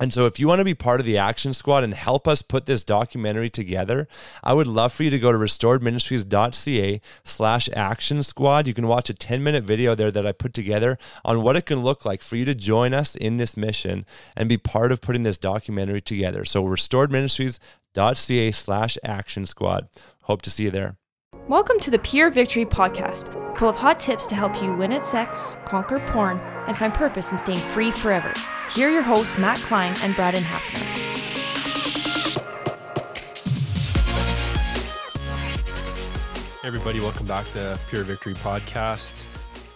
And so, if you want to be part of the action squad and help us put this documentary together, I would love for you to go to restoredministries.ca slash action squad. You can watch a 10 minute video there that I put together on what it can look like for you to join us in this mission and be part of putting this documentary together. So, restoredministries.ca slash action squad. Hope to see you there. Welcome to the Pure Victory Podcast, full of hot tips to help you win at sex, conquer porn, and find purpose in staying free forever. Here are your hosts, Matt Klein and Braden Hafner. Everybody, welcome back to Pure Victory Podcast.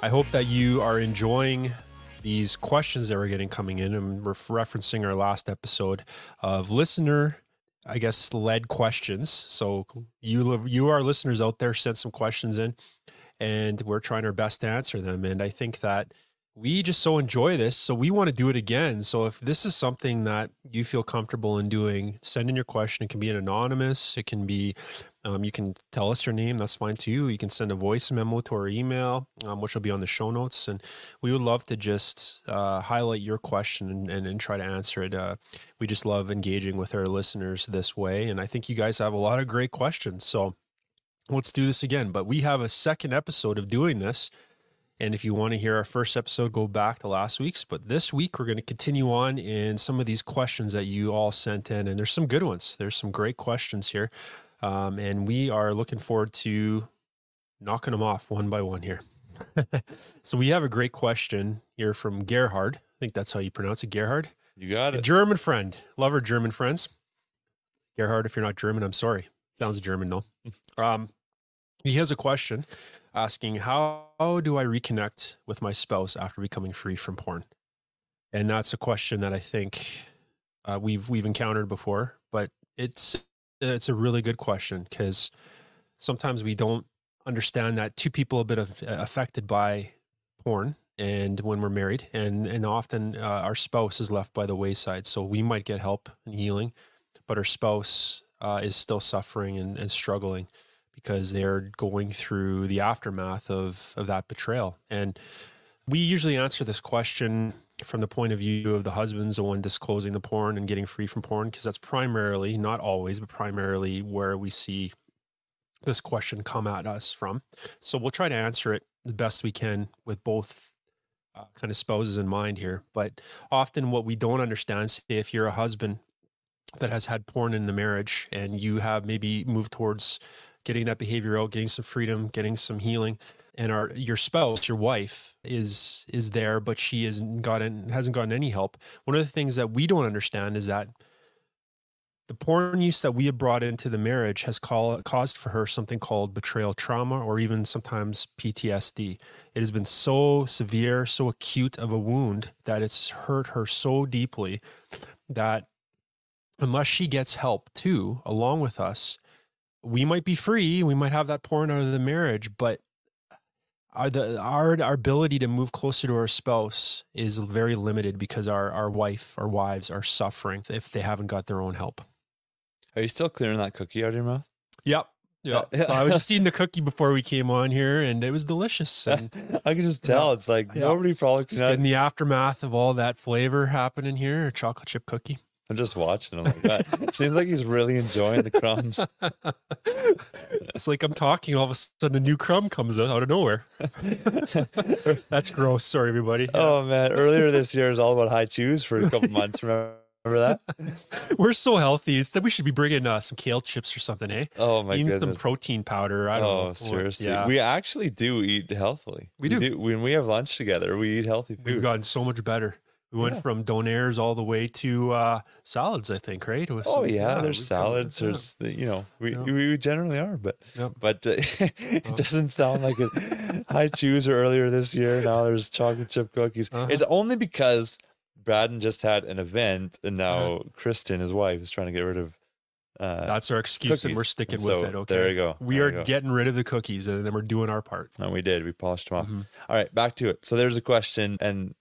I hope that you are enjoying these questions that we're getting coming in. and we're referencing our last episode of listener, I guess, led questions. So you, you, our listeners out there, sent some questions in, and we're trying our best to answer them. And I think that we just so enjoy this. So we want to do it again. So if this is something that you feel comfortable in doing, send in your question. It can be an anonymous. It can be, um, you can tell us your name. That's fine too. You can send a voice memo to our email, um, which will be on the show notes. And we would love to just uh, highlight your question and, and, and, try to answer it. Uh, we just love engaging with our listeners this way. And I think you guys have a lot of great questions. So let's do this again. But we have a second episode of doing this. And if you want to hear our first episode, go back to last week's. But this week, we're going to continue on in some of these questions that you all sent in. And there's some good ones. There's some great questions here. Um, and we are looking forward to knocking them off one by one here. so we have a great question here from Gerhard. I think that's how you pronounce it, Gerhard. You got it. A German friend. Love our German friends. Gerhard, if you're not German, I'm sorry. Sounds German though. Um, he has a question asking how, how do I reconnect with my spouse after becoming free from porn? And that's a question that I think uh, we've we've encountered before, but it's it's a really good question because sometimes we don't understand that two people have been affected by porn and when we're married and and often uh, our spouse is left by the wayside so we might get help and healing but our spouse uh, is still suffering and, and struggling because they're going through the aftermath of of that betrayal. And we usually answer this question from the point of view of the husband's the one disclosing the porn and getting free from porn because that's primarily not always but primarily where we see this question come at us from so we'll try to answer it the best we can with both uh, kind of spouses in mind here but often what we don't understand say if you're a husband that has had porn in the marriage and you have maybe moved towards getting that behavior out, getting some freedom, getting some healing. And our your spouse, your wife, is is there, but she hasn't gotten hasn't gotten any help. One of the things that we don't understand is that the porn use that we have brought into the marriage has call, caused for her something called betrayal trauma or even sometimes PTSD. It has been so severe, so acute of a wound that it's hurt her so deeply that unless she gets help too, along with us, we might be free, we might have that porn out of the marriage, but our the our our ability to move closer to our spouse is very limited because our our wife our wives are suffering if they haven't got their own help. Are you still clearing that cookie out of your mouth? Yep. Yeah. Oh, yeah. So I was just eating the cookie before we came on here and it was delicious. And I can just tell. It's like Yeah. nobody probably getting the aftermath of all that flavor happening here, a chocolate chip cookie. I'm just watching him like that. Seems like he's really enjoying the crumbs. it's like I'm talking, all of a sudden a new crumb comes out, out of nowhere. That's gross. Sorry, everybody. Oh man! Earlier this year it was all about Hi-Chews for a couple months. Remember that? We're so healthy. It's that we should be bringing uh, some kale chips or something, eh? Oh my Eating some protein powder. I don't know. Oh Or- seriously, Yeah. we actually do eat healthily. We do. When we have lunch together, we eat healthy We've gotten so much better. We went Yeah. from donaires all the way to uh, salads, I think, right? With Oh some- yeah, there's salads. yeah. There's the- you know we, Yeah. we generally are, but but uh, it Oh. doesn't sound like it. Hi-Chews are earlier this year. Now there's chocolate chip cookies. Uh-huh. It's only because Braden just had an event, and now Uh-huh. Kristen, his wife, is trying to get rid of. Uh, That's our excuse, and we're sticking And with it. Okay. there you go. We There are go. getting rid of the cookies, and then we're doing our part. and we did. We polished them off. Mhm. All right, back to it. So there's a question, and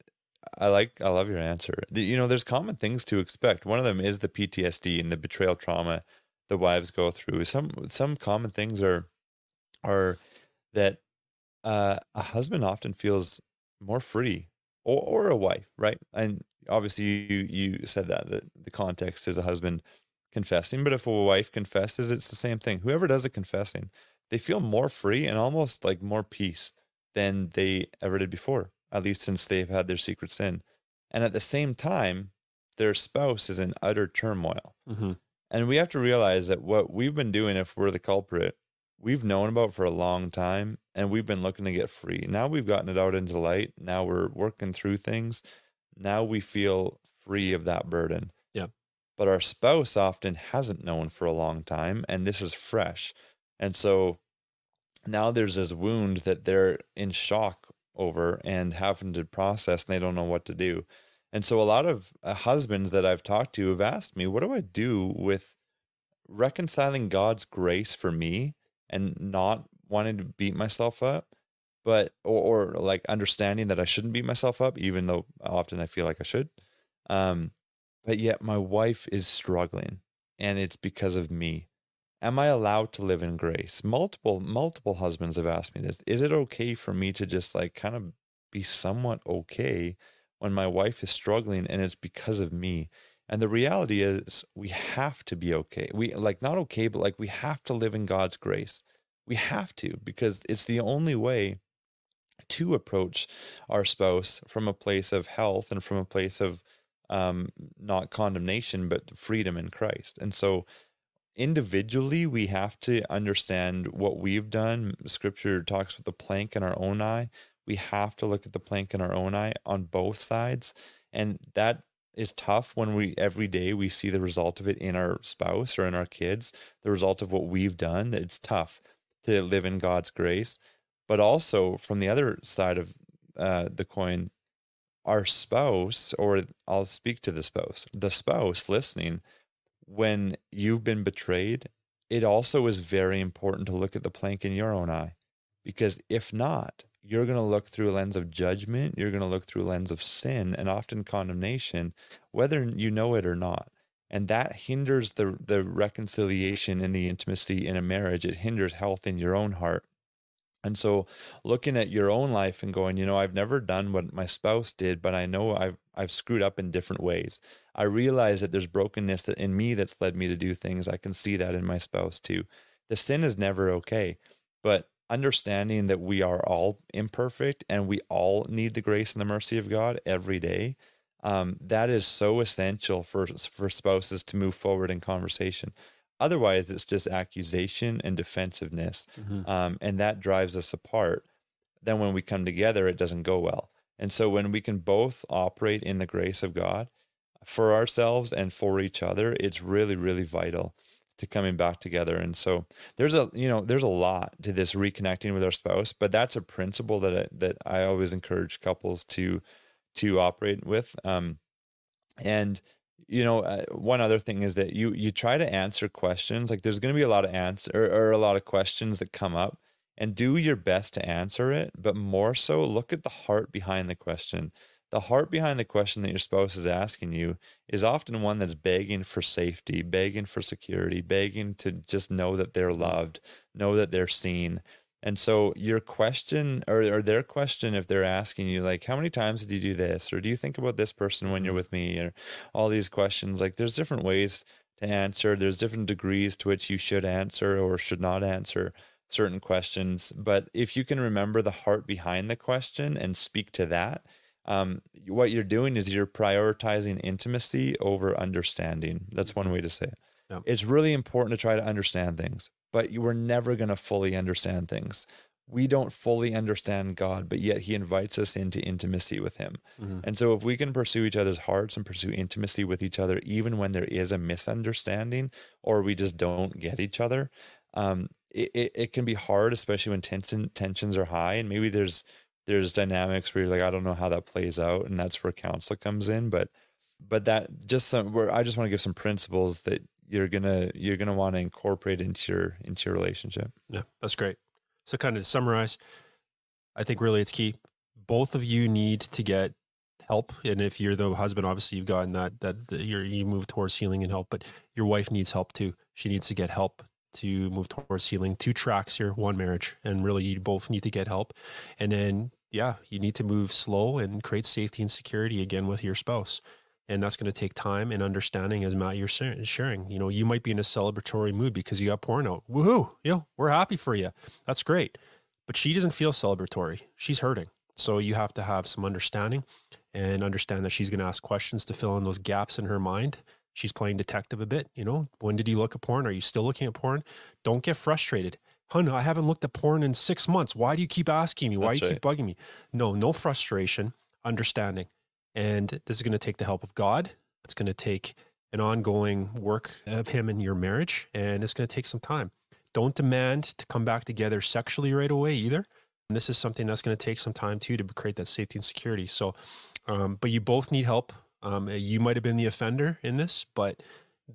I like, I love your answer. You know, there's common things to expect. One of them is the PTSD and the betrayal trauma the wives go through. Some some common things are are that uh, a husband often feels more free, or or a wife, right? And obviously, you you said that that the context is a husband confessing, but if a wife confesses, it's the same thing. Whoever does the confessing, they feel more free and almost like more peace than they ever did before, at least since they've had their secret sin. And at the same time, their spouse is in utter turmoil. Mhm. And we have to realize that what we've been doing, if we're the culprit, we've known about for a long time and we've been looking to get free. Now we've gotten it out into light. Now we're working through things. Now we feel free of that burden. Yeah. But our spouse often hasn't known for a long time and this is fresh. And so now there's this wound that they're in shock over and having to process and they don't know what to do. And so a lot of uh, husbands that I've talked to have asked me, what do I do with reconciling God's grace for me and not wanting to beat myself up, but or, or like understanding that I shouldn't beat myself up, even though often I feel like I should. Um, but yet my wife is struggling and it's because of me. Am I allowed to live in grace? Multiple, multiple husbands have asked me this. Is it okay for me to just like kind of be somewhat okay when my wife is struggling and it's because of me? And the reality is we have to be okay. We like not okay, but like we have to live in God's grace. We have to because it's the only way to approach our spouse from a place of health and from a place of um, not condemnation, but freedom in Christ. And so individually, we have to understand what we've done. Scripture talks about the plank in our own eye. We have to look at the plank in our own eye on both sides. And that is tough when we every day we see the result of it in our spouse or in our kids, the result of what we've done. It's tough to live in God's grace. But also from the other side of uh, the coin, our spouse, or I'll speak to the spouse, the spouse listening, when you've been betrayed, it also is very important to look at the plank in your own eye. Because if not, you're going to look through a lens of judgment, you're going to look through a lens of sin and often condemnation, whether you know it or not. And that hinders the, the reconciliation and the intimacy in a marriage. It hinders health in your own heart. And so looking at your own life and going, you know, I've never done what my spouse did, but I know I've I've screwed up in different ways. I realize that there's brokenness that in me that's led me to do things. I can see that in my spouse too. The sin is never okay, but understanding that we are all imperfect and we all need the grace and the mercy of God every day. Um, that is so essential for for spouses to move forward in conversation. Otherwise, it's just accusation and defensiveness Mhm. um, and that drives us apart. Then when we come together, it doesn't go well. And so when we can both operate in the grace of God for ourselves and for each other, it's really, really vital to coming back together. And so there's a you know there's a lot to this reconnecting with our spouse, but that's a principle that I, that I always encourage couples to to operate with. Um, and you know, uh, one other thing is that you you try to answer questions. Like there's going to be a lot of answer or, or a lot of questions that come up and do your best to answer it, but more so look at the heart behind the question. The heart behind the question that your spouse is asking you is often one that's begging for safety, begging for security, begging to just know that they're loved, know that they're seen. And so your question or, or their question, if they're asking you like, how many times did you do this? Or do you think about this person when you're with me? Or all these questions, like there's different ways to answer. There's different degrees to which you should answer or should not answer certain questions. But if you can remember the heart behind the question and speak to that, um, what you're doing is you're prioritizing intimacy over understanding. That's one way to say it. Yep. It's really important to try to understand things, but you were never going to fully understand things. We don't fully understand God, but yet He invites us into intimacy with Him. Mhm. And so, if we can pursue each other's hearts and pursue intimacy with each other, even when there is a misunderstanding or we just don't get each other, um, it, it, it can be hard, especially when tension tensions are high. And maybe there's there's dynamics where you're like, I don't know how that plays out, and that's where counsel comes in. But but that just some where I just want to give some principles that you're gonna you're gonna want to incorporate into your into your relationship. Yeah, that's great. So, kind of to summarize, I think really it's key. Both of you need to get help, and if you're the husband, obviously you've gotten that that you're you move towards healing and help. But your wife needs help too. She needs to get help to move towards healing. Two tracks here, one marriage, and really you both need to get help. And then, yeah, you need to move slow and create safety and security again with your spouse. And that's going to take time and understanding, as Matt you're sharing. You know, you might be in a celebratory mood because you got porn out. Woohoo! You know, we're happy for you. That's great. But she doesn't feel celebratory. She's hurting. So you have to have some understanding and understand that she's going to ask questions to fill in those gaps in her mind. She's playing detective a bit. You know, when did you look at porn? Are you still looking at porn? Don't get frustrated. Hun, I haven't looked at porn in six months. Why do you keep asking me? Why That's do you keep bugging me? No, no frustration, understanding. And this is going to take the help of God. It's going to take an ongoing work of Him in your marriage, and it's going to take some time. Don't demand to come back together sexually right away either. And this is something that's going to take some time too to create that safety and security. So, um, but you both need help. Um, you might have been the offender in this, but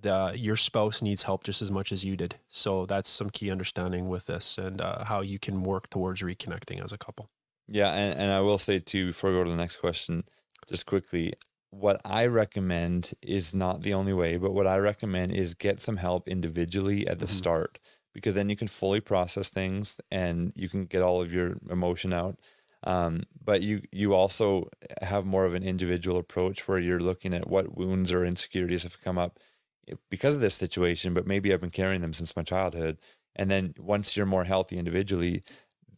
the, your spouse needs help just as much as you did. So that's some key understanding with this and uh, how you can work towards reconnecting as a couple. Yeah, and, and I will say too, before I go to the next question, just quickly, what I recommend is not the only way, but what I recommend is get some help individually at the Mhm. start because then you can fully process things and you can get all of your emotion out. Um, but you you also have more of an individual approach where you're looking at what wounds or insecurities have come up because of this situation, but maybe I've been carrying them since my childhood. And then once you're more healthy individually,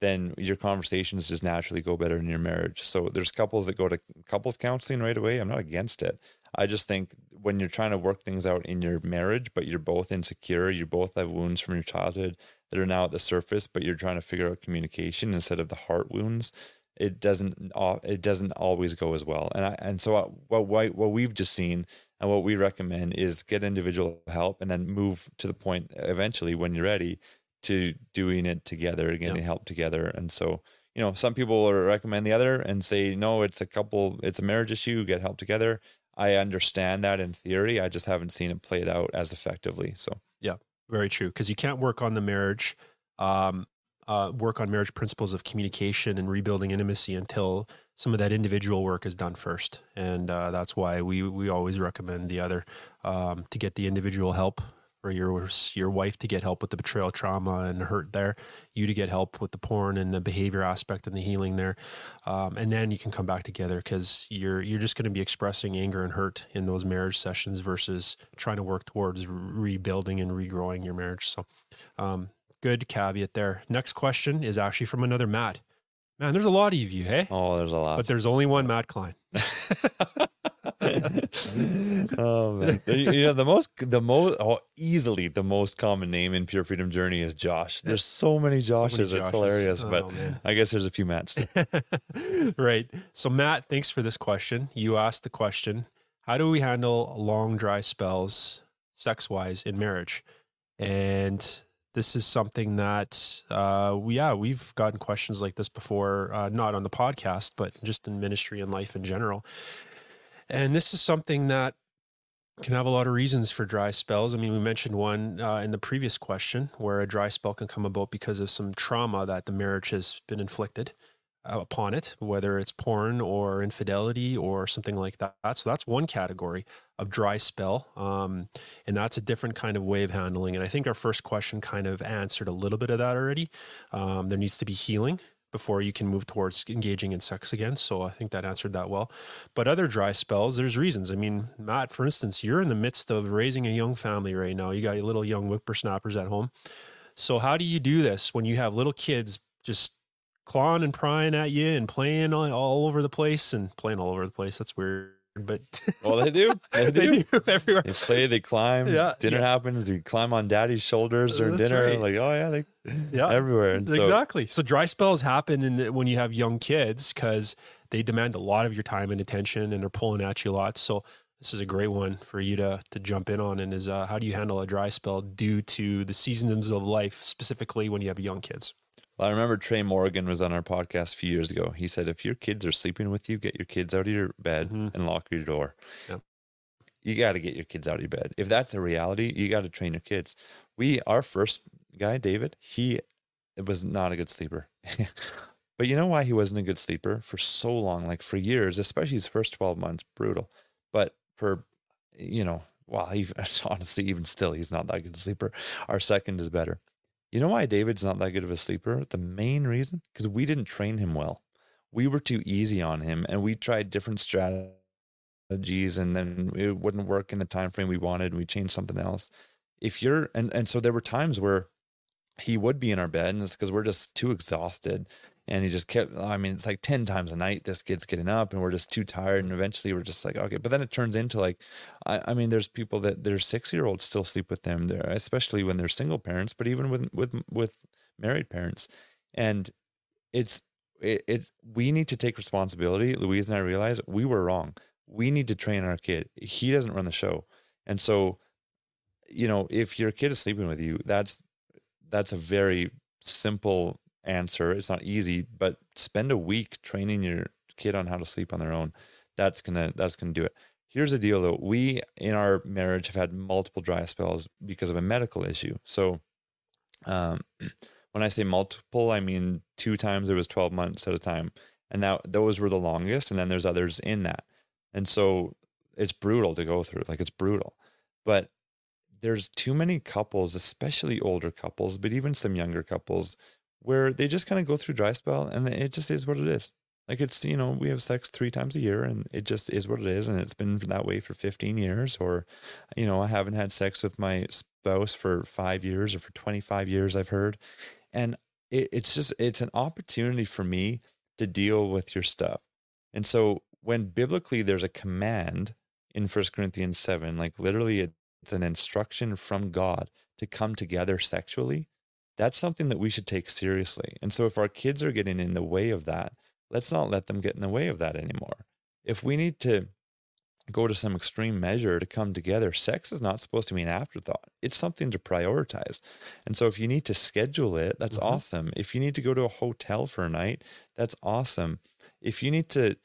then your conversations just naturally go better in your marriage. So there's couples that go to couples counseling right away. I'm not against it. I just think when you're trying to work things out in your marriage, but you're both insecure, you both have wounds from your childhood that are now at the surface, but you're trying to figure out communication instead of the heart wounds. It doesn't. It doesn't always go as well. And I and so uh, what what what we've just seen and what we recommend is get individual help and then move to the point eventually when you're ready to doing it together, getting Yeah. help together. And so, you know, some people will recommend the other and say, no, it's a couple, it's a marriage issue, get help together. I understand that in theory. I just haven't seen it played out as effectively. So, yeah, Very true. Because you can't work on the marriage, um, uh, work on marriage principles of communication and rebuilding intimacy until some of that individual work is done first. And uh, that's why we we always recommend the other um, to get the individual help for your your wife to get help with the betrayal trauma and hurt there, you to get help with the porn and the behavior aspect and the healing there, um, and then you can come back together because you're you're just going to be expressing anger and hurt in those marriage sessions versus trying to work towards rebuilding and regrowing your marriage. So, um, good caveat there. Next question is actually from another Matt. Man, there's a lot of you, hey? oh, there's a lot. But there's only one Matt Klein. oh man, you know the most, the most, oh, easily the most common name in Pure Freedom Journey is Josh. There's so many So many Joshes. it's hilarious, Oh, but man. I guess there's a few Matts. right. So, Matt, thanks for this question. You asked the question How do we handle long, dry spells, sex wise, in marriage? And this is something that, uh, we, yeah, we've gotten questions like this before, uh, not on the podcast, but just in ministry and life in general. And this is something that can have a lot of reasons for dry spells. I mean, we mentioned one uh, in the previous question where a dry spell can come about because of some trauma that the marriage has been inflicted uh, upon it, whether it's porn or infidelity or something like that. So that's one category of dry spell. Um, and that's a different kind of way of handling. And I think our first question kind of answered a little bit of that already. Um, there needs to be healing before you can move towards engaging in sex again. So I think that answered that well. But other dry spells, there's reasons. I mean, Matt, for instance, you're in the midst of raising a young family right now. You got your little young whippersnappers at home. So how do you do this when you have little kids just clawing and prying at you and playing all, over the place and playing all over the place? That's weird but well, they do. They, they do. do. everywhere. They play, they climb. Yeah, dinner yeah. happens. They climb on daddy's shoulders during That's dinner. right. Like, oh yeah, they Yeah, everywhere. And so, exactly. So dry spells happen in the, when you have young kids because they demand a lot of your time and attention, and they're pulling at you a lot. So this is a great one for you to to jump in on. And is uh, how do you handle a dry spell due to the seasons of life, specifically when you have young kids? Well, I remember Trey Morgan was on our podcast a few years ago. He said, if your kids are sleeping with you, get your kids out of your bed Mhm. and lock your door. Yep. You got to get your kids out of your bed. If that's a reality, you got to train your kids. We, our first guy, David, he was not a good sleeper. but you know why he wasn't a good sleeper for so long, like for years, especially his first 12 months, brutal. But for, you know, well, even, honestly, even still, he's not that good a sleeper. Our second is better. You know why David's not that good of a sleeper? The main reason? Because we didn't train him well. We were too easy on him and we tried different strategies and then it wouldn't work in the time frame we wanted and we changed something else. If you're and, and so there were times where he would be in our bed and it's because we're just too exhausted and he just kept i mean it's like 10 times a night this kid's getting up and we're just too tired and eventually we're just like okay. But then it turns into like i, I mean there's people that their six year olds still sleep with them there especially when they're single parents but even with with with married parents. And it's it, it we need to take responsibility. Louise and i realize we were wrong. We need to train our kid. He doesn't run the show. And so you know if your kid is sleeping with you that's that's a very simple answer. It's not easy, but spend a week training your kid on how to sleep on their own. That's gonna that's gonna do it. Here's the deal though. We in our marriage have had multiple dry spells because of a medical issue. So um when I say multiple, I mean two times it was 12 months at a time. And now those were the longest, and then there's others in that. And so it's brutal to go through. Like it's brutal. But there's too many couples, especially older couples, but even some younger couples, where they just kind of go through dry spell and it just is what it is. Like it's, you know, we have sex three times a year and it just is what it is. And it's been that way for 15 years. Or, you know, I haven't had sex with my spouse for five years or for 25 years, I've heard. And it, it's just, it's an opportunity for me to deal with your stuff. And so when biblically there's a command in First Corinthians 7, like literally it's an instruction from God to come together sexually. That's something that we should take seriously. And so if our kids are getting in the way of that, let's not let them get in the way of that anymore. If we need to go to some extreme measure to come together, sex is not supposed to be an afterthought. It's something to prioritize. And so if you need to schedule it, that's Mhm. awesome. If you need to go to a hotel for a night, that's awesome. If you need to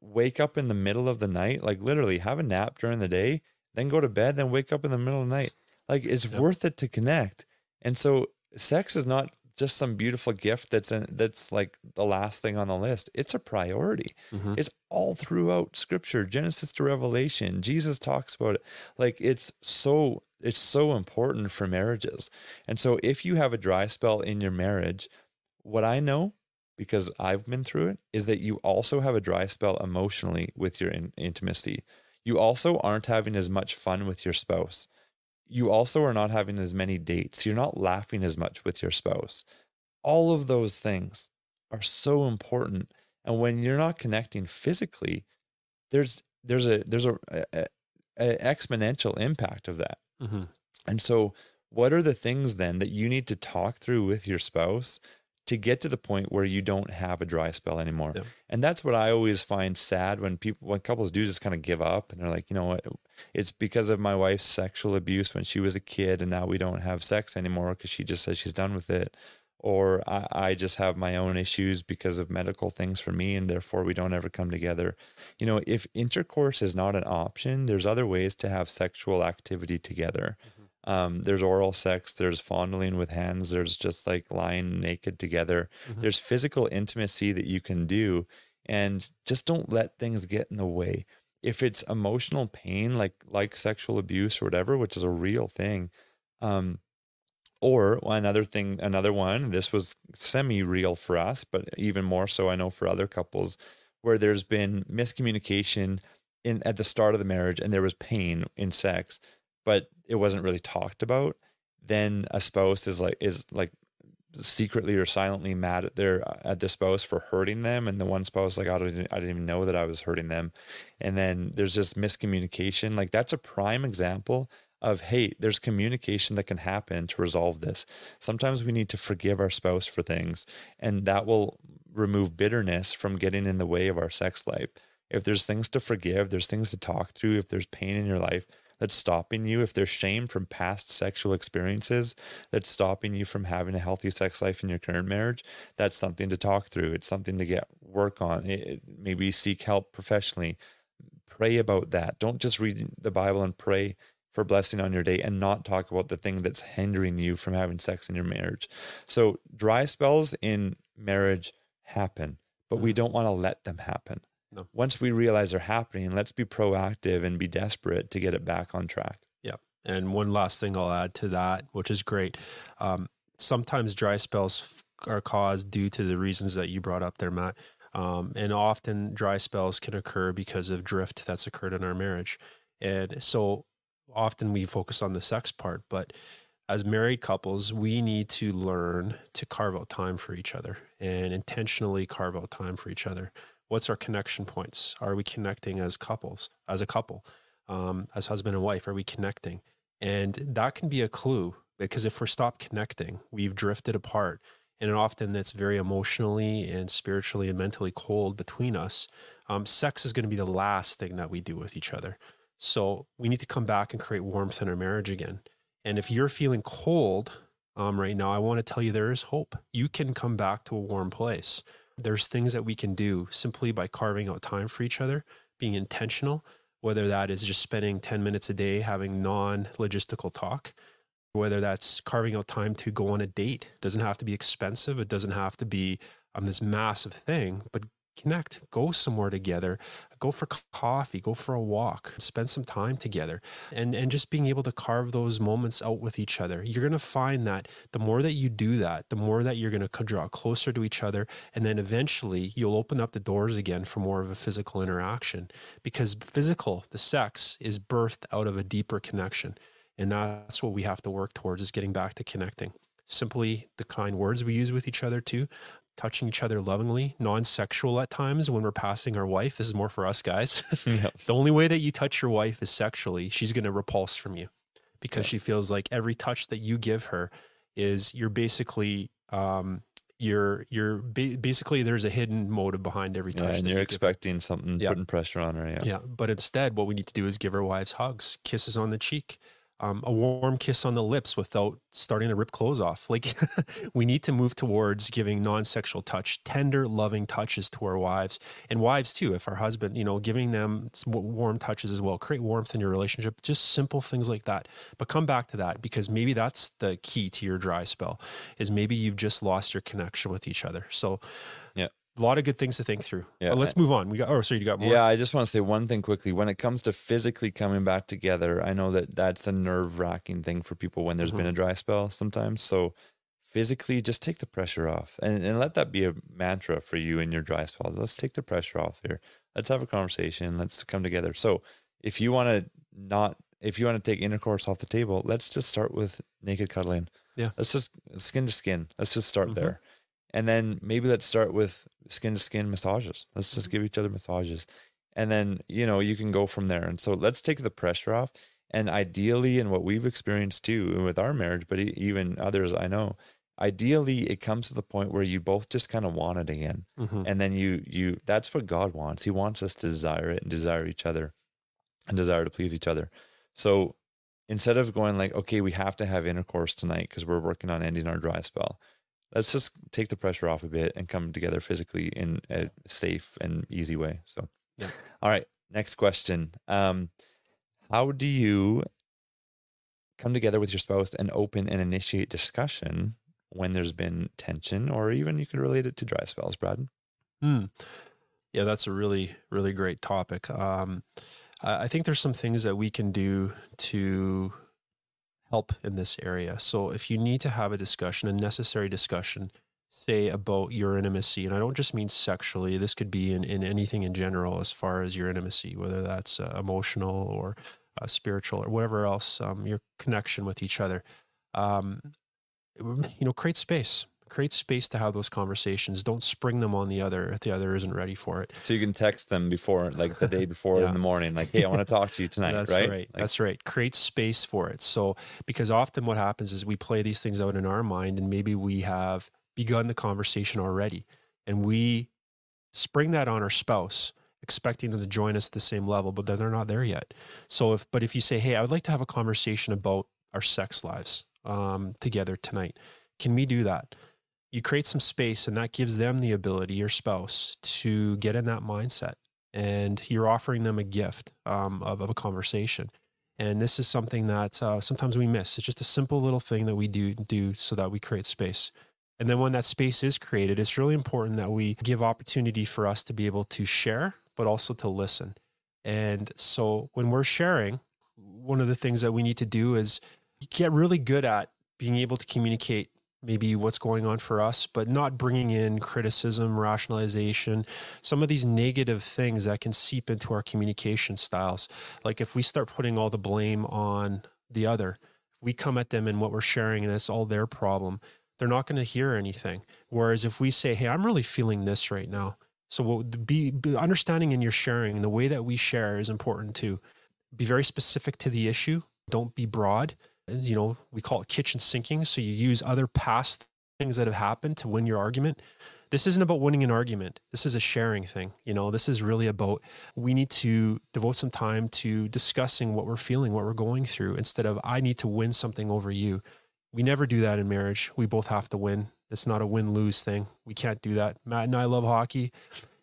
wake up in the middle of the night, like literally have a nap during the day, then go to bed, then wake up in the middle of the night. Like it's Yep. worth it to connect. And so sex is not just some beautiful gift that's in, that's like the last thing on the list. It's a priority. Mhm. It's all throughout scripture, Genesis to Revelation. Jesus talks about it. Like it's so it's so important for marriages. And so if you have a dry spell in your marriage, what I know because I've been through it is that you also have a dry spell emotionally with your in- intimacy. You also aren't having as much fun with your spouse. You also are not having as many dates. You're not laughing as much with your spouse. All of those things are so important. And when you're not connecting physically, there's there's a there's a, a, a exponential impact of that. Mhm. And so, what are the things then that you need to talk through with your spouse to get to the point where you don't have a dry spell anymore? Yeah. And that's what I always find sad when people, when couples do just kind of give up and they're like, you know what, it's because of my wife's sexual abuse when she was a kid and now we don't have sex anymore because she just says she's done with it. or I, I just have my own issues because of medical things for me and therefore we don't ever come together. You know, if intercourse is not an option, there's other ways to have sexual activity together. Mm-hmm. Um, there's oral sex, there's fondling with hands, there's just like lying naked together. Mhm. There's physical intimacy that you can do and just don't let things get in the way. If it's emotional pain like like sexual abuse or whatever, which is a real thing, um, or another thing, another one, this was semi real for us, but even more so, I know for other couples where there's been miscommunication in at the start of the marriage and there was pain in sex, but it wasn't really talked about. Then a spouse is like, is like, secretly or silently mad at their at their spouse for hurting them and the one spouse like I didn't I didn't even know that I was hurting them and then there's just miscommunication like that's a prime example of hey there's communication that can happen to resolve this sometimes we need to forgive our spouse for things and that will remove bitterness from getting in the way of our sex life if there's things to forgive there's things to talk through if there's pain in your life that's stopping you if there's shame from past sexual experiences that's stopping you from having a healthy sex life in your current marriage that's something to talk through. It's something to get work on. It, maybe seek help professionally. Pray about that. Don't just read the bible and pray for blessing on your day and not talk about the thing that's hindering you from having sex in your marriage. So dry spells in marriage happen but we mm. don't want to let them happen No. once we realize they're happening let's be proactive and be desperate to get it back on track Yeah. And one last thing I'll add to that, which is great. Um, sometimes dry spells are caused due to the reasons that you brought up there, Matt. Um, and often dry spells can occur because of drift that's occurred in our marriage. And so often we focus on the sex part, but as married couples, we need to learn to carve out time for each other and intentionally carve out time for each other. What's our connection points? Are we connecting as couples, as a couple, um, as husband and wife? Are we connecting? And that can be a clue because if we're stopped connecting, we've drifted apart. And often that's very emotionally and spiritually and mentally cold between us. Um, sex is going to be the last thing that we do with each other. So we need to come back and create warmth in our marriage again. And if you're feeling cold um, right now, I want to tell you there is hope. You can come back to a warm place. There's things that we can do simply by carving out time for each other, being intentional, whether that is just spending 10 minutes a day having non logistical talk, whether that's carving out time to go on a date. It doesn't have to be expensive, it doesn't have to be um, this massive thing, but connect, go somewhere together, go for coffee, go for a walk, spend some time together. And and just being able to carve those moments out with each other. You're going to find that the more that you do that, the more that you're going to draw closer to each other and then eventually you'll open up the doors again for more of a physical interaction because physical, the sex is birthed out of a deeper connection. And that's what we have to work towards is getting back to connecting. Simply the kind words we use with each other too, touching each other lovingly, non-sexual at times when we're passing our wife. This is more for us guys. yeah. the only way that you touch your wife is sexually. She's going to repulse from you because she feels like every touch that you give her is you're basically um you're you're ba- basically there's a hidden motive behind every touch Yeah, and you you're give expecting something, Yeah. putting pressure on her. Yeah. Yeah. But instead, what we need to do is give our wives hugs, kisses on the cheek, um, a warm kiss on the lips without starting to rip clothes off. Like we need to move towards giving non-sexual touch, tender, loving touches to our wives and wives too. If our husband, you know, giving them warm touches as well, create warmth in your relationship, just simple things like that. But come back to that because maybe that's the key to your dry spell is maybe you've just lost your connection with each other. So. A lot of good things to think through. Yeah. But let's move on. We got, oh, sorry, you got more? Yeah, I just want to say one thing quickly. When it comes to physically coming back together, I know that that's a nerve wracking thing for people when there's Mm-hmm. been a dry spell sometimes. So physically, just take the pressure off and, and let that be a mantra for you in your dry spell. Let's take the pressure off here. Let's have a conversation. Let's come together. So if you want to not, if you want to take intercourse off the table, let's just start with naked cuddling. Yeah. Let's just skin to skin. Let's just start Mhm. there. And then maybe let's start with skin to skin massages. Let's just give each other massages. And then, you know, you can go from there. And so let's take the pressure off. And ideally, and what we've experienced too with our marriage, but even others I know, ideally it comes to the point where you both just kind of want it again. Mhm. And then you, you, that's what God wants. He wants us to desire it and desire each other and desire to please each other. So instead of going like, okay, we have to have intercourse tonight because we're working on ending our dry spell, let's just take the pressure off a bit and come together physically in a safe and easy way. So, Yeah. all right. Next question. Um, how do you come together with your spouse and open and initiate discussion when there's been tension, or even you can relate it to dry spells, Brad? Hmm. Yeah, that's a really, really great topic. Um, I I think there's some things that we can do to help in this area. So if you need to have a discussion, a necessary discussion, say about your intimacy, and I don't just mean sexually, this could be in, in anything in general as far as your intimacy, whether that's uh, emotional or uh, spiritual or whatever else, um, your connection with each other. Um, you know, create space. Create space to have those conversations. Don't spring them on the other if the other isn't ready for it. So you can text them before, like the day before Yeah. in the morning, like, "Hey, I want to talk to you tonight." That's right? right. Like, That's right. Create space for it. So, because often what happens is we play these things out in our mind, and maybe we have begun the conversation already, and we spring that on our spouse, expecting them to join us at the same level, but then they're not there yet. So, if but if you say, "Hey, I would like to have a conversation about our sex lives um, together tonight," can we do that? You create some space, and that gives them the ability, your spouse, to get in that mindset and you're offering them a gift um, of, of a conversation. And this is something that uh, sometimes we miss. It's just a simple little thing that we do do so that we create space. And then when that space is created, it's really important that we give opportunity for us to be able to share, but also to listen. And so when we're sharing, one of the things that we need to do is get really good at being able to communicate maybe what's going on for us, but not bringing in criticism, rationalization, some of these negative things that can seep into our communication styles. Like if we start putting all the blame on the other, if we come at them and what we're sharing and it's all their problem, they're not going to hear anything. Whereas if we say, "Hey, I'm really feeling this right now," so what, be, be understanding in your sharing, the way that we share is important too. Be very specific to the issue. Don't be broad. You know, we call it kitchen sinking. So you use other past things that have happened to win your argument this isn't about winning an argument. This is a sharing thing. You know, this is really about we need to devote some time to discussing what we're feeling, what we're going through, instead of I need to win something over you. We never do that in marriage. We both have to win. It's not a win lose thing. We can't do that. Matt and I love hockey.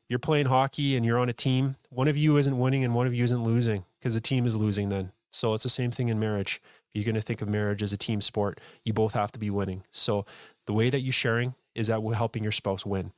You're playing hockey and you're on a team. One of you isn't winning and one of you isn't losing because the team is losing then. So it's the same thing in marriage. You're going to think of marriage as a team sport, you both have to be winning. So the way that you're sharing is that we're helping your spouse win.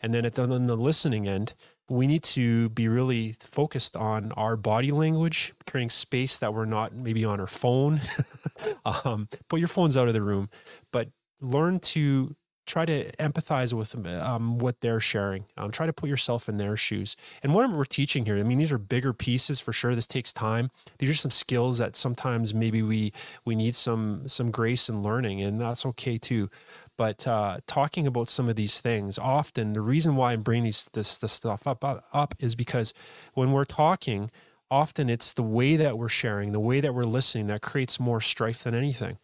And then at the, on the listening end, we need to be really focused on our body language, creating space that we're not maybe on our phone. um, put your phones out of the room, but learn to try to empathize with um, what they're sharing. Um, try to put yourself in their shoes. And what we're teaching here, I mean, these are bigger pieces for sure. This takes time. These are some skills that sometimes maybe we we need some some grace and learning, and that's okay too. But uh, talking about some of these things, often the reason why I'm bringing these this this stuff up, up up is because when we're talking, often it's the way that we're sharing, the way that we're listening, that creates more strife than anything.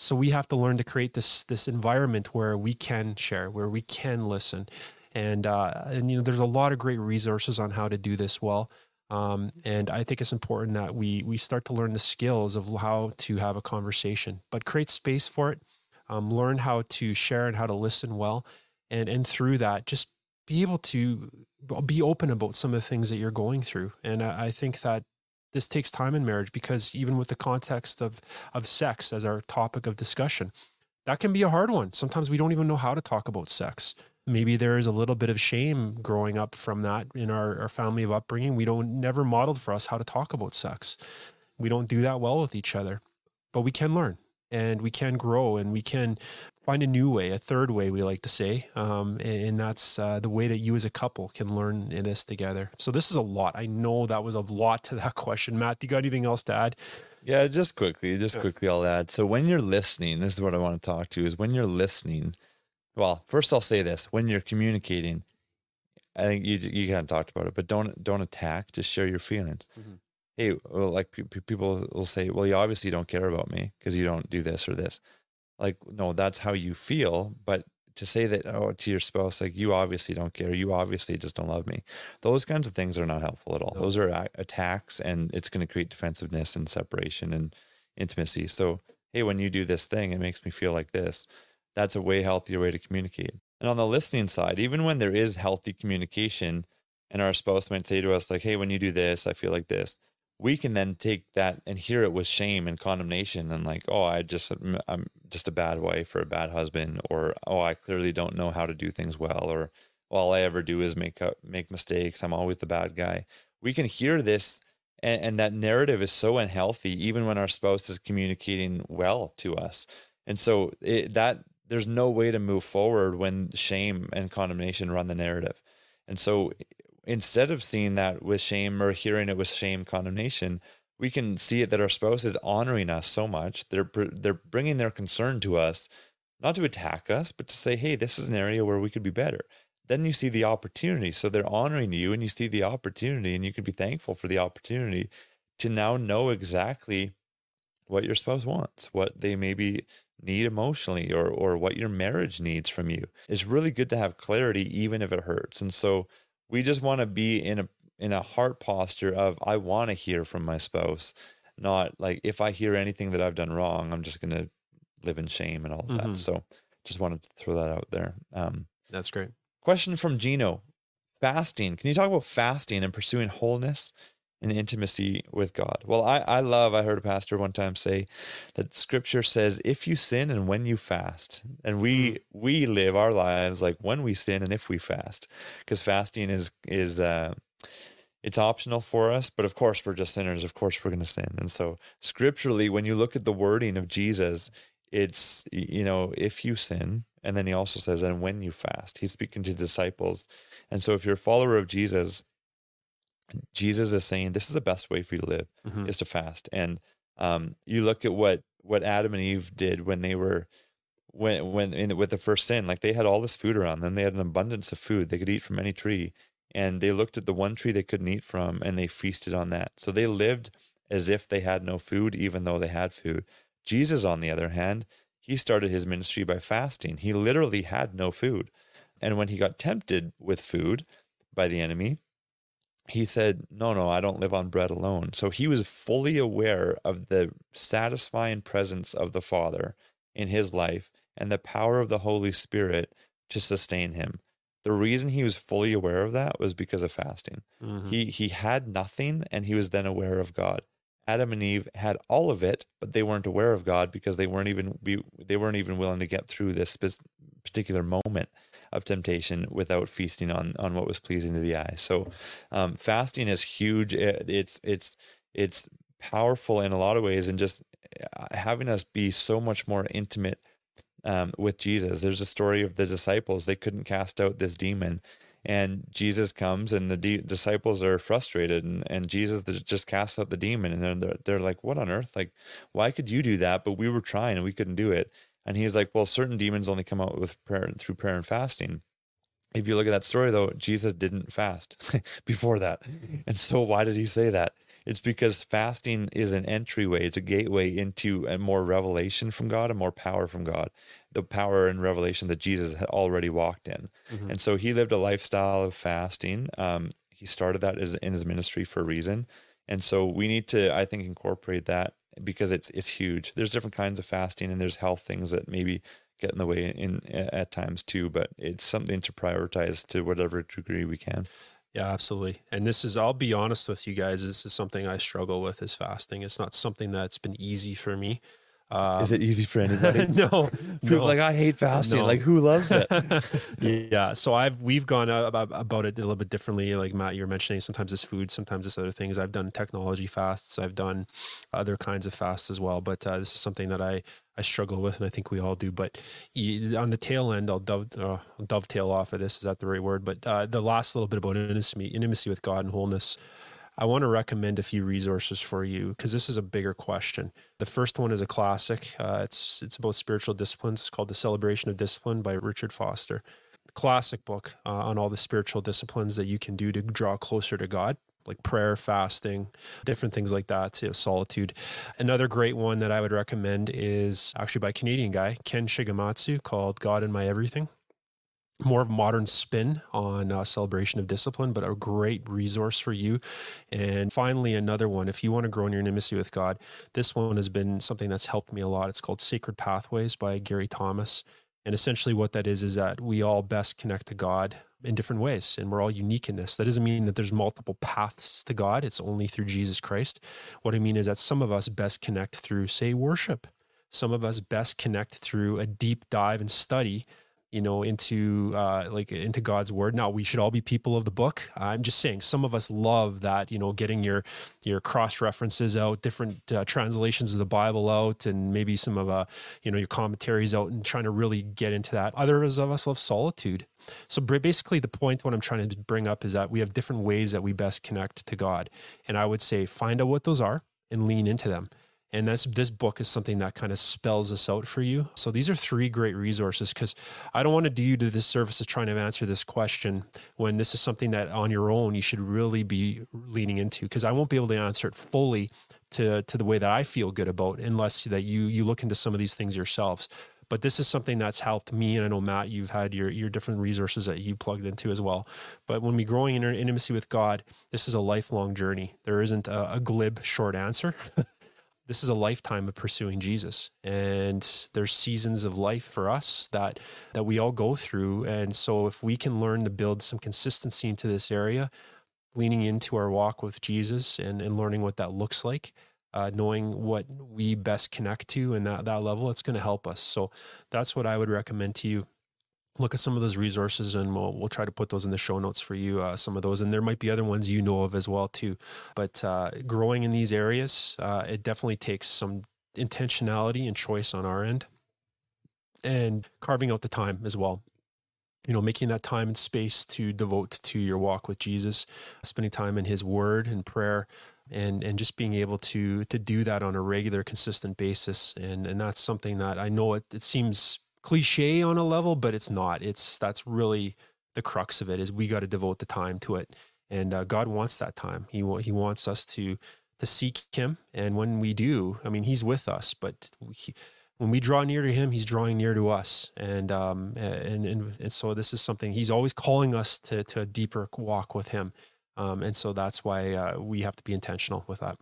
So we have to learn to create this this environment where we can share, where we can listen, and uh, and you know there's a lot of great resources on how to do this well. Um, and I think it's important that we we start to learn the skills of how to have a conversation, but create space for it. Um, learn how to share and how to listen well, and and through that, just be able to be open about some of the things that you're going through. And I, I think that this takes time in marriage because even with the context of of sex as our topic of discussion, that can be a hard one. Sometimes we don't even know how to talk about sex. Maybe there is a little bit of shame growing up from that in our, our family of upbringing. We don't never modeled for us how to talk about sex. We don't do that well with each other, but we can learn and we can grow and we can find a new way, a third way, we like to say. Um, and, and that's uh, the way that you as a couple can learn in this together. So this is a lot. I know that was a lot to that question. Matt, do you got anything else to add? Yeah, just quickly, just quickly, I'll add. So when you're listening, this is what I want to talk to is when you're listening. Well, first I'll say this: when you're communicating, I think you you kind of talked about it, but don't don't attack. Just share your feelings. Mhm. Hey, well, like pe- pe- people will say, well, you obviously don't care about me because you don't do this or this. Like, no, that's how you feel. But to say that oh to your spouse, like you obviously don't care, you obviously just don't love me. Those kinds of things are not helpful at all. No. Those are a- attacks, and it's going to create defensiveness and separation and intimacy. So, hey, when you do this thing, it makes me feel like this. that's a way healthier way to communicate. And on the listening side, even when there is healthy communication and our spouse might say to us, like, hey, when you do this, I feel like this, we can then take that and hear it with shame and condemnation and like, oh, I just, I'm just a bad wife or a bad husband, or, oh, I clearly don't know how to do things well, or all I ever do is make up, make mistakes. I'm always the bad guy. We can hear this and, and that narrative is so unhealthy, even when our spouse is communicating well to us. And so it, that there's no way to move forward when shame and condemnation run the narrative. And so instead of seeing that with shame or hearing it with shame condemnation, we can see it that our spouse is honoring us so much. They're they're bringing their concern to us, not to attack us, but to say, "Hey, this is an area where we could be better." Then you see the opportunity. So they're honoring you, and you see the opportunity, and you can be thankful for the opportunity to now know exactly what your spouse wants, what they maybe need emotionally or or what your marriage needs from you. It's really good to have clarity even if it hurts. And so we just want to be in a in a heart posture of I want to hear from my spouse, not like if I hear anything that I've done wrong, I'm just going to live in shame and all of mm-hmm. that. So just wanted to throw that out there. Um, That's great. Question from Gino. Fasting. Can you talk about fasting and pursuing wholeness in intimacy with God. Well, I, I love, I heard a pastor one time say that scripture says, if you sin and when you fast, and we, mm. we live our lives like when we sin and if we fast, because fasting is, is, uh, it's optional for us, but of course we're just sinners. Of course we're going to sin. And so scripturally, when you look at the wording of Jesus, it's, you know, if you sin, and then he also says, and when you fast, he's speaking to disciples. And so if you're a follower of Jesus, Jesus is saying this is the best way for you to live mm-hmm. is to fast. And um, you look at what what Adam and Eve did when they were when when in, with the first sin, like they had all this food around them, they had an abundance of food they could eat from any tree, and they looked at the one tree they couldn't eat from and they feasted on that. So they lived as if they had no food, even though they had food. Jesus, on the other hand, he started his ministry by fasting. He literally had no food, and when he got tempted with food by the enemy, he said, No, no, I don't live on bread alone. So he was fully aware of the satisfying presence of the Father in his life and the power of the Holy Spirit to sustain him. The reason he was fully aware of that was because of fasting. Mm-hmm. He he had nothing and he was then aware of God. Adam and Eve had all of it, but they weren't aware of God because they weren't even be, they weren't even willing to get through this particular moment of temptation without feasting on on what was pleasing to the eye. So, um, fasting is huge. It's it's it's powerful in a lot of ways, and just uh, having us be so much more intimate um, with Jesus. There's a story of the disciples; they couldn't cast out this demon. And Jesus comes, and the disciples are frustrated, and, and Jesus just casts out the demon, and they're, they're like, "What on earth? Like, why could you do that? But we were trying, and we couldn't do it." And he's like, well, certain demons only come out with prayer through prayer and fasting. If you look at that story, though, Jesus didn't fast before that. And so, why did he say that? It's because fasting is an entryway, it's a gateway into a more revelation from God, a more power from God, the power and revelation that Jesus had already walked in. Mm-hmm. And so, he lived a lifestyle of fasting. Um, he started that as, in his ministry for a reason. And so, we need to, I think, incorporate that because it's it's huge. There's different kinds of fasting and there's health things that maybe get in the way in at times too, but it's something to prioritize to whatever degree we can. Yeah, absolutely. And this is I'll be honest with you guys, this is something I struggle with is fasting. It's not something that's been easy for me. Um, Is it easy for anybody? no, no. Like I hate fasting. No. Like who loves it? yeah. So I've we've gone about, about it a little bit differently. Like Matt, you're mentioning sometimes it's food, sometimes it's other things. I've done technology fasts. I've done other kinds of fasts as well. But uh, this is something that I I struggle with, and I think we all do. But on the tail end, I'll dove, uh, dovetail off of this. Is that the right word? But uh, the last little bit about intimacy, intimacy with God and wholeness. I want to recommend a few resources for you because this is a bigger question. The first one is a classic. Uh, it's it's about spiritual disciplines. It's called The Celebration of Discipline by Richard Foster. Classic book uh, on all the spiritual disciplines that you can do to draw closer to God like prayer, fasting, different things like that, you know, solitude. Another great one that I would recommend is actually by a Canadian guy, Ken Shigematsu, called God in My Everything more of modern spin on uh, celebration of discipline, but a great resource for you. And finally, another one, if you want to grow in your intimacy with God, this one has been something that's helped me a lot. It's called Sacred Pathways by Gary Thomas. And essentially, what that is is that we all best connect to God in different ways, and we're all unique in this. That doesn't mean that there's multiple paths to God, it's only through Jesus Christ. What I mean is that some of us best connect through, say, worship. Some of us best connect through a deep dive and study you know into uh, like into god's word. Now we should all be people of the book. I'm just saying some of us love that you know getting your your cross references out different uh, translations of the bible out and maybe some of uh you know your commentaries out and trying to really get into that. Others of us love solitude. So basically the point what i'm trying to bring up is that we have different ways that we best connect to god. And i would say find out what those are and lean into them and that's this book is something that kind of spells this out for you. So these are three great resources because I don't want to do you to this service of trying to answer this question when this is something that on your own you should really be leaning into because I won't be able to answer it fully to to the way that I feel good about unless that you you look into some of these things yourselves. But this is something that's helped me, and I know Matt, you've had your your different resources that you plugged into as well. But when we growing in our intimacy with God, this is a lifelong journey. There isn't a, a glib short answer. this is a lifetime of pursuing Jesus. And there's seasons of life for us that that we all go through. And so if we can learn to build some consistency into this area leaning into our walk with Jesus and, and learning what that looks like uh, knowing what we best connect to and that, that level it's going to help us. So that's what I would recommend to you look at some of those resources and we'll, we'll try to put those in the show notes for you uh, some of those. And there might be other ones you know of as well too. But uh, growing in these areas uh, it definitely takes some intentionality and choice on our end and carving out the time as well. You know making that time and space to devote to your walk with jesus spending time in his word and prayer and and just being able to to do that on a regular consistent basis. And and that's something that i know it, it seems cliche on a level, but it's not. It's that's really the crux of it is we got to devote the time to it, and uh, God wants that time. He he wants us to to seek Him, and when we do, I mean, He's with us, but he, when we draw near to Him, He's drawing near to us, and um and and, and so this is something He's always calling us to to a deeper walk with Him, um, and so that's why uh, we have to be intentional with that.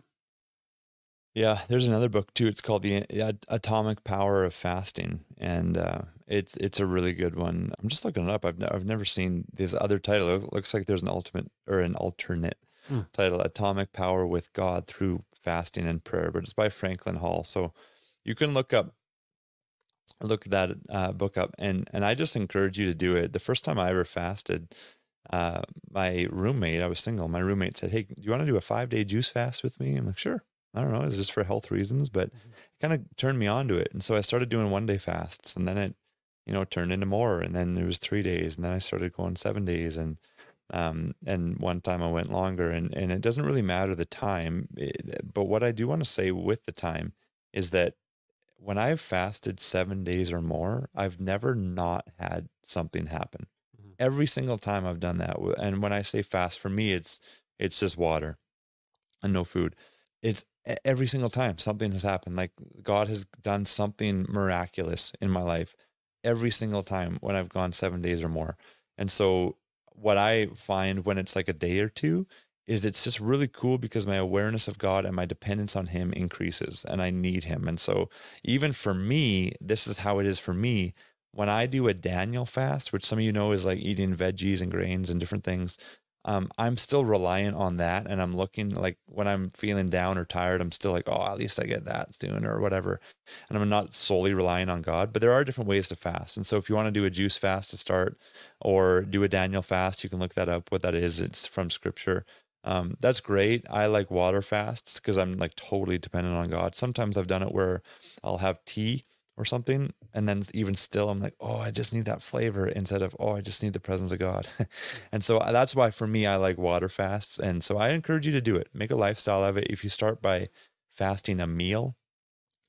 Yeah, there's another book too. It's called the Atomic Power of Fasting, and uh, it's it's a really good one. I'm just looking it up. I've ne- I've never seen this other title. It looks like there's an ultimate or an alternate hmm. title, Atomic Power with God through Fasting and Prayer, but it's by Franklin Hall. So you can look up look that uh, book up, and and I just encourage you to do it. The first time I ever fasted, uh, my roommate, I was single. My roommate said, "Hey, do you want to do a five day juice fast with me?" I'm like, "Sure." I don't know, it's just for health reasons, but mm-hmm. it kind of turned me on to it. And so I started doing one day fasts and then it, you know, turned into more. And then it was three days and then I started going seven days. And, um, and one time I went longer and, and it doesn't really matter the time. It, but what I do want to say with the time is that when I've fasted seven days or more, I've never not had something happen. Mm-hmm. Every single time I've done that. And when I say fast for me, it's, it's just water and no food. It's every single time something has happened. Like God has done something miraculous in my life every single time when I've gone seven days or more. And so, what I find when it's like a day or two is it's just really cool because my awareness of God and my dependence on Him increases and I need Him. And so, even for me, this is how it is for me. When I do a Daniel fast, which some of you know is like eating veggies and grains and different things, um, I'm still reliant on that. And I'm looking like when I'm feeling down or tired, I'm still like, oh, at least I get that soon or whatever. And I'm not solely relying on God, but there are different ways to fast. And so if you want to do a juice fast to start or do a Daniel fast, you can look that up, what that is. It's from scripture. Um, that's great. I like water fasts because I'm like totally dependent on God. Sometimes I've done it where I'll have tea or something. And then even still, I'm like, oh, I just need that flavor instead of, oh, I just need the presence of God. and so uh, that's why for me, I like water fasts. And so I encourage you to do it. Make a lifestyle of it. If you start by fasting a meal,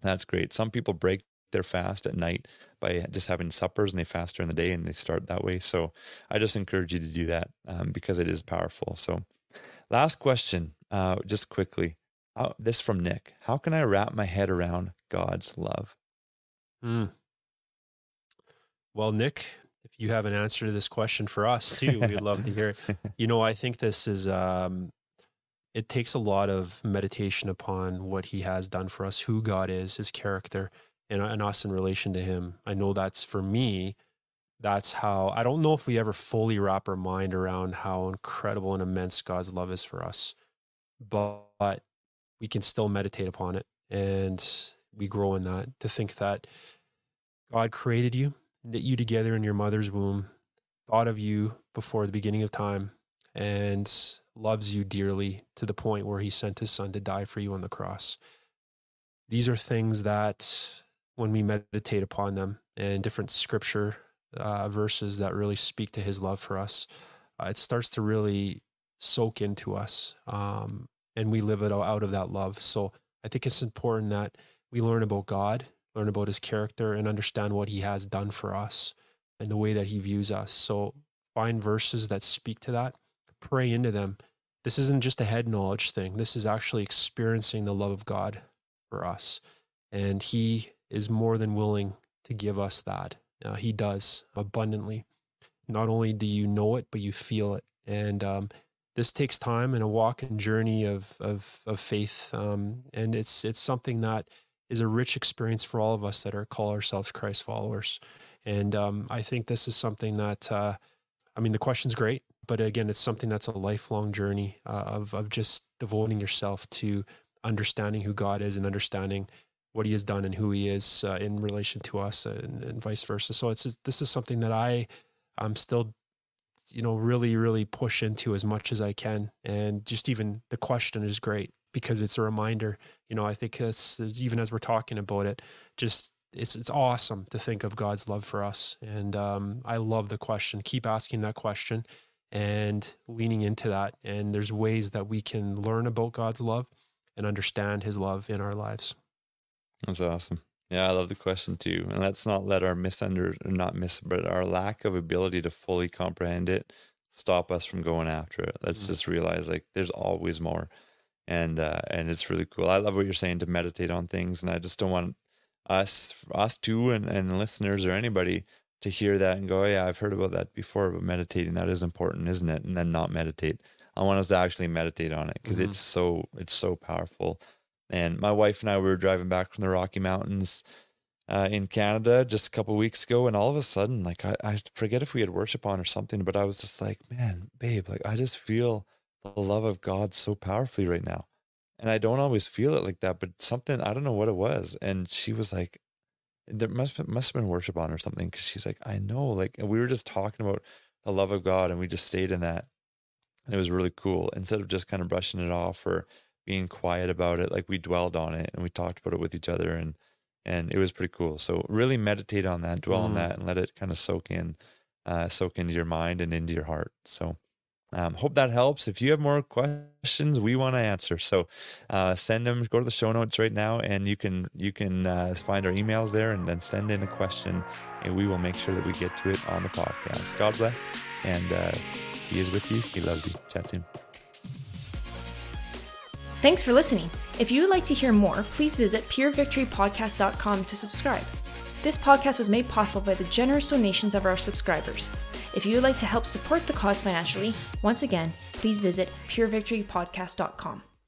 that's great. Some people break their fast at night by just having suppers and they fast during the day and they start that way. So I just encourage you to do that um, because it is powerful. So, last question, uh, just quickly. This from Nick. How can I wrap my head around God's love? Mm. Well, Nick, if you have an answer to this question for us too, we'd love to hear it. You know, I think this is um, it takes a lot of meditation upon what he has done for us, who God is, his character, and, and us in relation to him. I know that's for me, that's how I don't know if we ever fully wrap our mind around how incredible and immense God's love is for us, but, but we can still meditate upon it and we grow in that to think that God created you, knit you together in your mother's womb, thought of you before the beginning of time, and loves you dearly to the point where he sent his son to die for you on the cross. These are things that, when we meditate upon them and different scripture uh, verses that really speak to his love for us, uh, it starts to really soak into us um, and we live it out of that love. So I think it's important that we learn about God, learn about his character, and understand what he has done for us and the way that he views us. So find verses that speak to that, pray into them. This isn't just a head knowledge thing. This is actually experiencing the love of God for us. And he is more than willing to give us that. Uh, he does abundantly. Not only do you know it, but you feel it. And um, this takes time and a walk and journey of of, of faith. Um, and it's it's something that is a rich experience for all of us that are call ourselves Christ followers. And um, I think this is something that, uh, I mean, the question's great, but again, it's something that's a lifelong journey uh, of of just devoting yourself to understanding who God is and understanding what He has done and who He is uh, in relation to us, and, and, vice versa. So it's this is something that I I'm still, you know, really really push into as much as I can, and just even the question is great because it's a reminder. You know, I think it's even as we're talking about it, just it's it's awesome to think of God's love for us, and um, I love the question. Keep asking that question and leaning into that. And there's ways that we can learn about God's love and understand His love in our lives. That's awesome. Yeah, I love the question too. And let's not let our misunder not miss, but our lack of ability to fully comprehend it stop us from going after it. Let's mm-hmm. just realize like there's always more and uh, and it's really cool. I love what you're saying to meditate on things, and I just don't want us us too and and listeners or anybody to hear that and go, oh, yeah, I've heard about that before, but meditating that is important, isn't it? And then not meditate. I want us to actually meditate on it because mm-hmm. it's so it's so powerful. And my wife and I were driving back from the Rocky Mountains uh, in Canada just a couple weeks ago, and all of a sudden, like I, I forget if we had worship on or something, but I was just like, man, babe, like I just feel the love of God so powerfully right now. And I don't always feel it like that, but something, I don't know what it was. And she was like, there must, must have been worship on or something. Cause she's like, I know, like, and we were just talking about the love of God and we just stayed in that. And it was really cool. Instead of just kind of brushing it off or being quiet about it, like we dwelled on it and we talked about it with each other and, and it was pretty cool. So really meditate on that, dwell mm. on that and let it kind of soak in, uh, soak into your mind and into your heart. So, um, hope that helps. If you have more questions, we want to answer. So uh, send them. Go to the show notes right now, and you can you can uh, find our emails there, and then send in a question, and we will make sure that we get to it on the podcast. God bless, and uh, He is with you. He loves you. Chat soon. Thanks for listening. If you would like to hear more, please visit purevictorypodcast.com to subscribe. This podcast was made possible by the generous donations of our subscribers. If you would like to help support the cause financially, once again, please visit purevictorypodcast.com.